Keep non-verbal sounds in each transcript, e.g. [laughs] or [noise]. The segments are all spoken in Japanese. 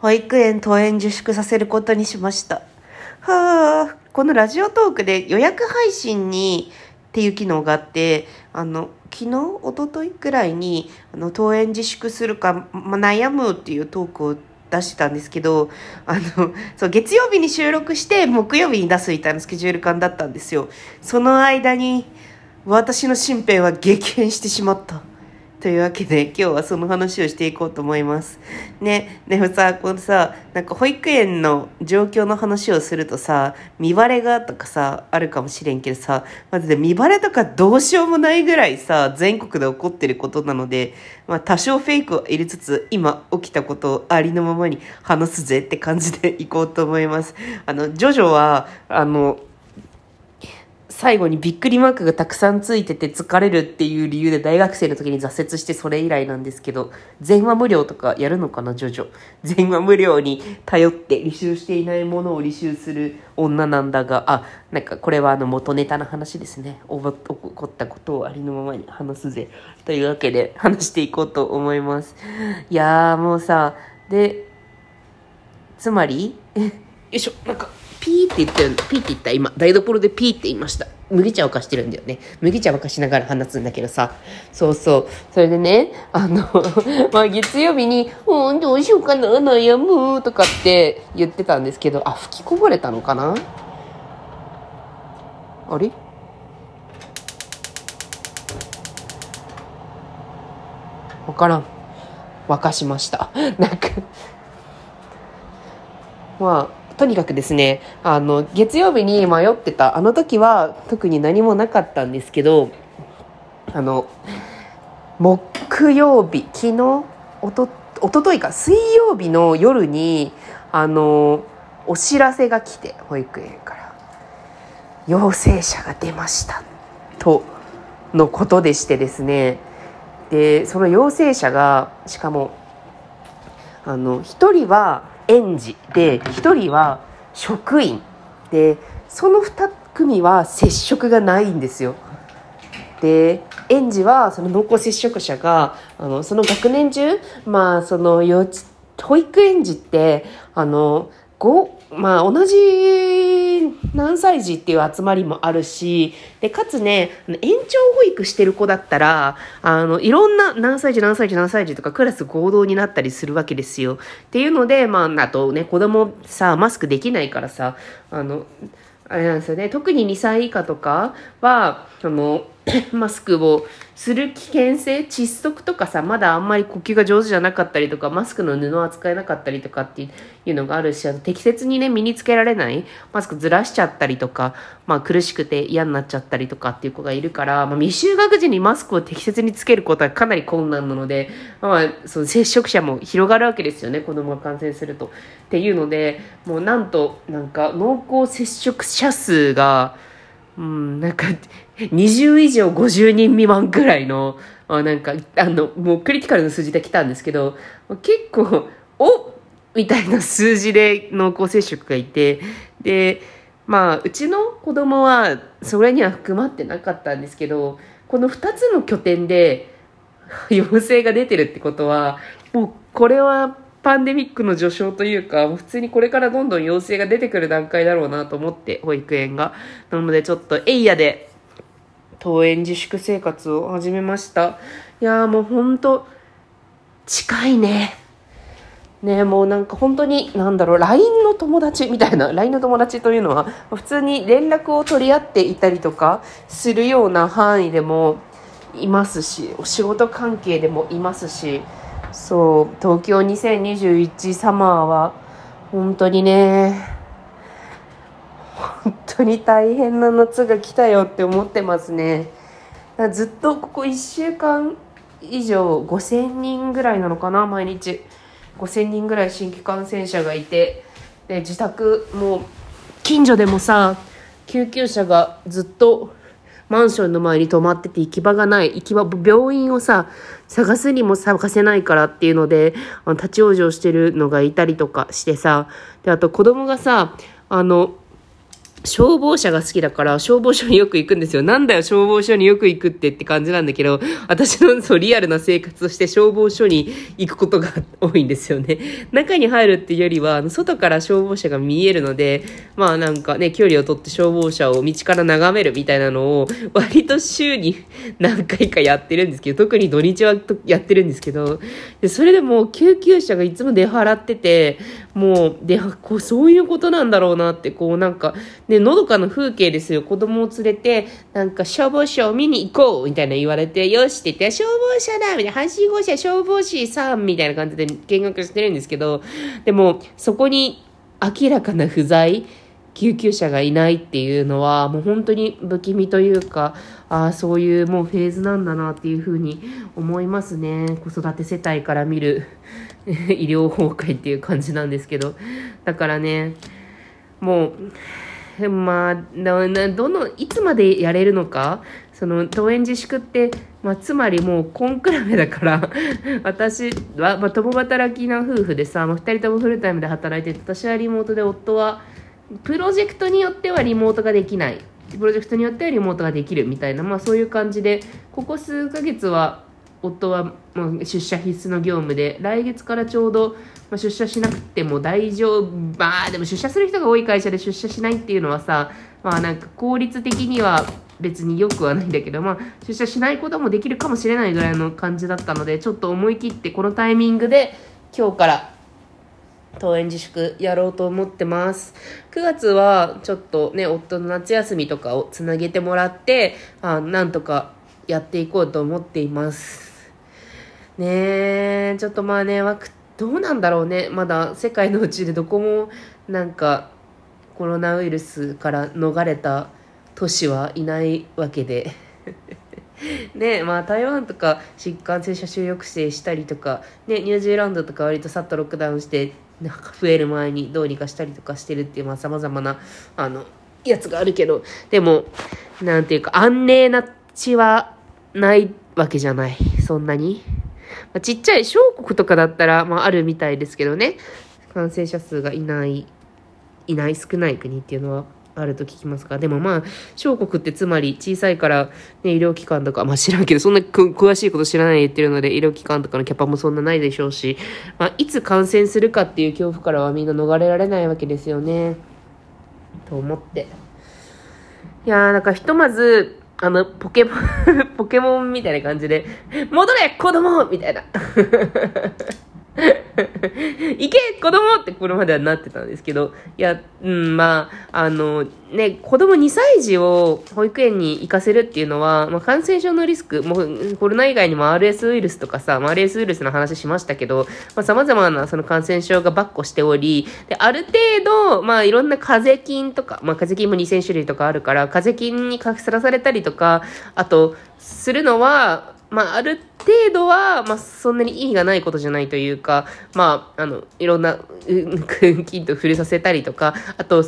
保育園登園自粛させることにしました。はあ、このラジオトークで予約配信にっていう機能があって、あの、昨日、一昨日くらいに、あの、登園自粛するか、ま、悩むっていうトークを出してたんですけど、あの、そう、月曜日に収録して、木曜日に出すみたいなスケジュール感だったんですよ。その間に、私の身辺は激変してしまった。というわけで今日はその話をしていこうと思います。ね、でもさ、このさ、なんか保育園の状況の話をするとさ、見バレがとかさ、あるかもしれんけどさ、まずで見バレとかどうしようもないぐらいさ、全国で起こってることなので、まあ多少フェイクを入れつつ、今起きたことをありのままに話すぜって感じでいこうと思います。あの、ジョジョは、あの、最後にびっくりマークがたくさんついてて疲れるっていう理由で大学生の時に挫折してそれ以来なんですけど、全話無料とかやるのかな、ジョジョ？[laughs] 全話無料に頼って履修していないものを履修する女なんだが、あ、なんかこれはあの元ネタの話ですね。起こったことをありのままに話すぜ。というわけで話していこうと思います。いやーもうさ、で、つまり、[laughs] よいしょ、なんか、って言ってるピーって言った今、台所でピーって言いました。麦茶を沸かしてるんだよね。麦茶沸かしながら話すんだけどさ。そうそう。それでね、あの、[laughs] まあ月曜日に、うん、どうしようかな、悩むとかって言ってたんですけど、あ、吹きこぼれたのかな？あれ？わからん。沸かしました。[laughs] なんか、まあ、とにかくですね、あの、月曜日に迷ってた、あの時は特に何もなかったんですけど、あの、木曜日、昨日、おと、おとといか、水曜日の夜に、あの、お知らせが来て、保育園から、陽性者が出ました、と、のことでしてですね、で、その陽性者が、しかも、あの、一人は園児で、1人は職員で、その2組は接触がないんですよ。で、園児はその濃厚接触者が、あの、その学年中、まあ、その幼稚、保育園児って、あの、ご、まあ、同じ何歳児っていう集まりもあるし、で、かつね、延長保育してる子だったら、あの、いろんな何歳児何歳児何歳児とかクラス合同になったりするわけですよ。っていうので、まあ、あとね、子供さ、マスクできないからさ、あの、あれなんですよね。特に2歳以下とかは、その、[coughs] マスクをする危険性、窒息とかさ、まだあんまり呼吸が上手じゃなかったりとか、マスクの布を扱えなかったりとかっていうのがあるし、あと適切にね、身につけられない、マスクずらしちゃったりとか、まあ苦しくて嫌になっちゃったりとかっていう子がいるから、まあ未就学時にマスクを適切につけることはかなり困難なので、まあ、その接触者も広がるわけですよね、子供が感染すると。っていうので、もうなんと、なんか濃厚接触者数が、うん、なんか、20以上50人未満くらいの、あなんか、あの、もうクリティカルな数字で来たんですけど、結構、おみたいな数字で濃厚接触がいて、で、まあ、うちの子供は、それには含まってなかったんですけど、この2つの拠点で、陽性が出てるってことは、もう、これは、パンデミックの序章というか、普通にこれからどんどん陽性が出てくる段階だろうなと思って、保育園が。なのでちょっと、エイヤで、登園自粛生活を始めました。いやーもうほんと、近いね。ねもうなんか本当に、なんだろう、LINE の友達みたいな、LINE の友達というのは、普通に連絡を取り合っていたりとかするような範囲でもいますし、お仕事関係でもいますし、そう、東京2021サマーは、本当にね、本当に大変な夏が来たよって思ってますね。ずっとここ1週間以上5000人ぐらいなのかな、毎日。5000人ぐらい新規感染者がいて、で、自宅、もう、近所でもさ、救急車がずっとマンションの前に止まってて行き場がない。行き場、病院をさ、探すにも探せないからっていうので、あの立ち往生してるのがいたりとかしてさ、で、あと子供がさ、あの、消防車が好きだから消防署によく行くんですよ。なんだよ消防署によく行くってって感じなんだけど、私のそうリアルな生活として消防署に行くことが多いんですよね。中に入るっていうよりは、外から消防車が見えるので、まあなんかね、距離を取って消防車を道から眺めるみたいなのを、割と週に何回かやってるんですけど、特に土日はやってるんですけど、でそれでも救急車がいつも出払ってて、もう、で、こう、そういうことなんだろうなって、こうなんか、で、のどかな風景ですよ。子供を連れて、なんか消防車を見に行こうみたいな言われて、よしって言って、消防車だみたいな、阪神号車消防士さんみたいな感じで見学してるんですけど、でも、そこに明らかな不在、救急車がいないっていうのは、もう本当に不気味というか、ああ、そういうもうフェーズなんだなっていうふうに思いますね。子育て世帯から見る [laughs] 医療崩壊っていう感じなんですけど。だからね、もう、まあ、どの、いつまでやれるのか、その、登園自粛って、まあ、つまりもう、コンクラベだから私は、まあ、共働きな夫婦でさ、まあ、2人ともフルタイムで働いてて、私はリモートで、夫は、プロジェクトによってはリモートができない。プロジェクトによってはリモートができるみたいな、まあそういう感じで、ここ数ヶ月は、夫はもう出社必須の業務で、来月からちょうど、まあ、出社しなくても大丈夫。まあでも出社する人が多い会社で出社しないっていうのはさ、まあなんか効率的には別に良くはないんだけど、まあ出社しないこともできるかもしれないぐらいの感じだったので、ちょっと思い切ってこのタイミングで今日から登園自粛やろうと思ってます。9月はちょっとね、夫の夏休みとかをつなげてもらって、あなんとかやっていこうと思っています。ねえ、ちょっとまあね、ワクどうなんだろうね。まだ世界のうちでどこもなんかコロナウイルスから逃れた都市はいないわけで。[laughs] ねまあ台湾とか疾患性者収抑制したりとか、ね、ニュージーランドとか割とさっとロックダウンしてなんか増える前にどうにかしたりとかしてるっていうさまざ、まなあのやつがあるけど。でもなんていうか安寧な血はないわけじゃない。そんなに。まあ、ちっちゃい小国とかだったら、まあ、あるみたいですけどね感染者数がいないいない少ない国っていうのはあると聞きますがでもまあ小国ってつまり小さいから、ね、医療機関とか、まあ、知らんけどそんな詳しいこと知らないで言ってるので医療機関とかのキャパもそんなないでしょうし、まあ、いつ感染するかっていう恐怖からはみんな逃れられないわけですよね。と思って。いやー、なんかひとまず、あの、ポケモン [laughs] ポケモンみたいな感じで、戻れ子供みたいな。[laughs] [laughs] 行け子供ってこれまではなってたんですけど、いや、うん、まあ、あの、ね、子供2歳児を保育園に行かせるっていうのは、まあ、感染症のリスク、もうコロナ以外にも RS ウイルスとかさ、まあ、RS ウイルスの話しましたけど、まあ、様々なその感染症がばっこしており、で、ある程度、まあ、いろんな風邪菌とか、まあ、風邪菌も2000種類とかあるから、風邪菌にさらされたりとか、あと、するのは、まあ、ある程度は、まあ、そんなに意味がないことじゃないというか、まあ、あの、いろんな、菌 [laughs] と触れさせたりとか、あと、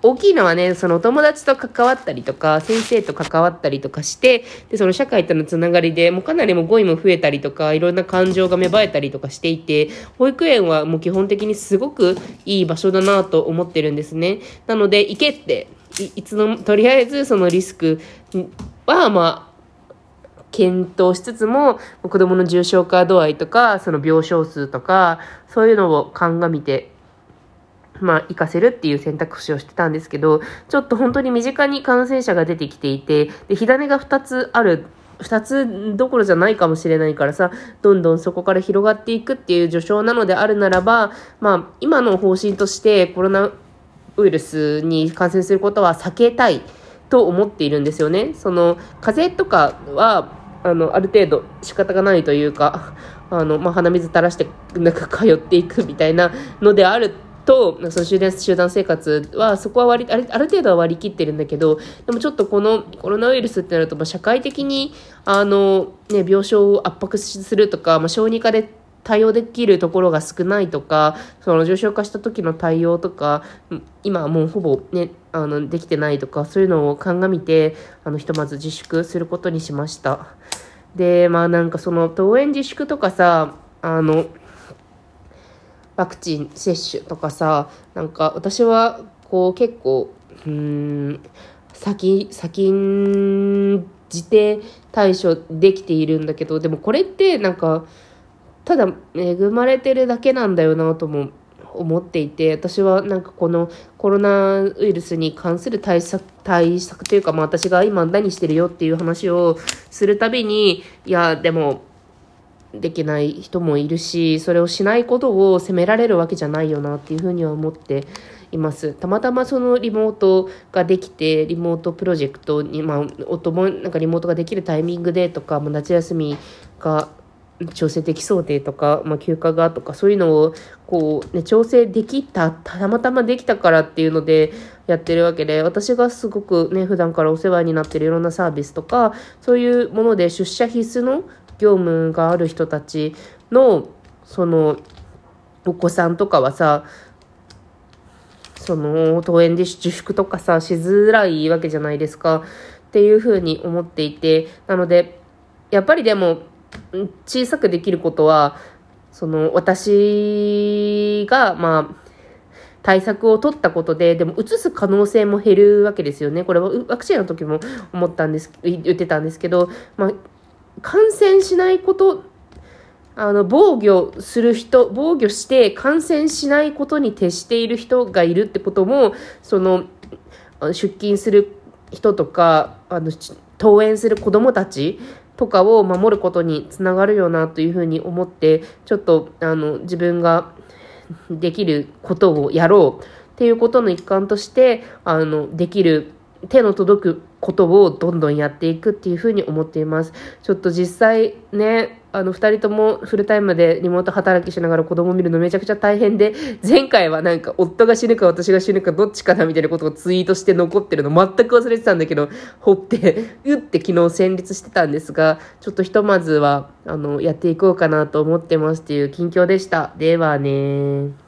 大きいのはね、そのお友達と関わったりとか、先生と関わったりとかして、で、その社会とのつながりで、もうかなりも語彙も増えたりとか、いろんな感情が芽生えたりとかしていて、保育園はもう基本的にすごくいい場所だなと思ってるんですね。なので、行けって、いつの、とりあえずそのリスクは、まあ、検討しつつも、子供の重症化度合いとか、その病床数とか、そういうのを鑑みて、まあ、活かせるっていう選択肢をしてたんですけど、ちょっと本当に身近に感染者が出てきていて、で、火種が2つある2つどころじゃないかもしれないからさ、どんどんそこから広がっていくっていう序章なのであるならば、まあ、今の方針としてコロナウイルスに感染することは避けたいと思っているんですよね。その、風邪とかは、あの、ある程度仕方がないというか、[laughs] あの、まあ、鼻水垂らして、なんか通っていくみたいなのであると、その集団集団生活は、そこは割りある、程度は割り切ってるんだけど、でもちょっとこのコロナウイルスってなると、まあ、社会的に、あの、ね、病床を圧迫するとか、まあ、小児科で対応できるところが少ないとか、その重症化した時の対応とか、今はもうほぼね、あの、できてないとか、そういうのを鑑みて、あの、ひとまず自粛することにしました。で、まあなんかその登園自粛とかさ、あの、ワクチン接種とかさ、なんか私はこう結構、うん、先、先んじて対処できているんだけど、でもこれってなんか、ただ恵まれてるだけなんだよなとも思っていて私はなんかこのコロナウイルスに関する対策対策というか、まあ、私が今何してるよっていう話をするたびにいやでもできない人もいるしそれをしないことを責められるわけじゃないよなっていうふうには思っています。たまたまそのリモートができてリモートプロジェクトに、まあ、夫もなんかリモートができるタイミングでとか、まあ、夏休みが調整できそうでとか、まあ、休暇がとかそういうのをこう、ね、調整できたたまたまできたからっていうのでやってるわけで私がすごくね普段からお世話になってるいろんなサービスとかそういうもので出社必須の業務がある人たちのそのお子さんとかはさその登園で自粛とかさしづらいわけじゃないですか。っていうふうに思っていてなのでやっぱりでも小さくできることは、その、私が、まあ、対策を取ったことで、でも、移す可能性も減るわけですよね。これは、ワクチンの時も思ったんです、言ってたんですけど、まあ、感染しないこと、あの、防御する人、防御して感染しないことに徹している人がいるってことも、その、出勤する人とか、あの、登園する子供たちとかを守ることにつながるよなというふうに思ってちょっとあの自分ができることをやろうっていうことの一環としてあのできる手の届くことをどんどんやっていくっていうふうに思っています。ちょっと実際ね、あの、二人ともフルタイムでリモート働きしながら子供見るのめちゃくちゃ大変で、前回はなんか夫が死ぬか私が死ぬかどっちかなみたいなことをツイートして残ってるの全く忘れてたんだけど、掘って、うって昨日戦慄してたんですが、ちょっとひとまずは、あの、やっていこうかなと思ってますっていう近況でした。ではね